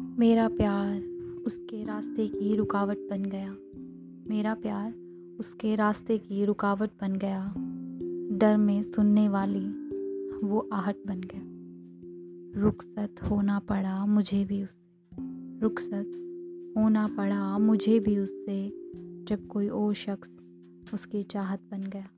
मेरा प्यार उसके रास्ते की रुकावट बन गया। मेरा प्यार उसके रास्ते की रुकावट बन गया। डर में सुनने वाली वो आहट बन गया। रुखसत होना पड़ा मुझे भी उससे। रुखसत होना पड़ा मुझे भी उससे, जब कोई और शख्स उसकी चाहत बन गया।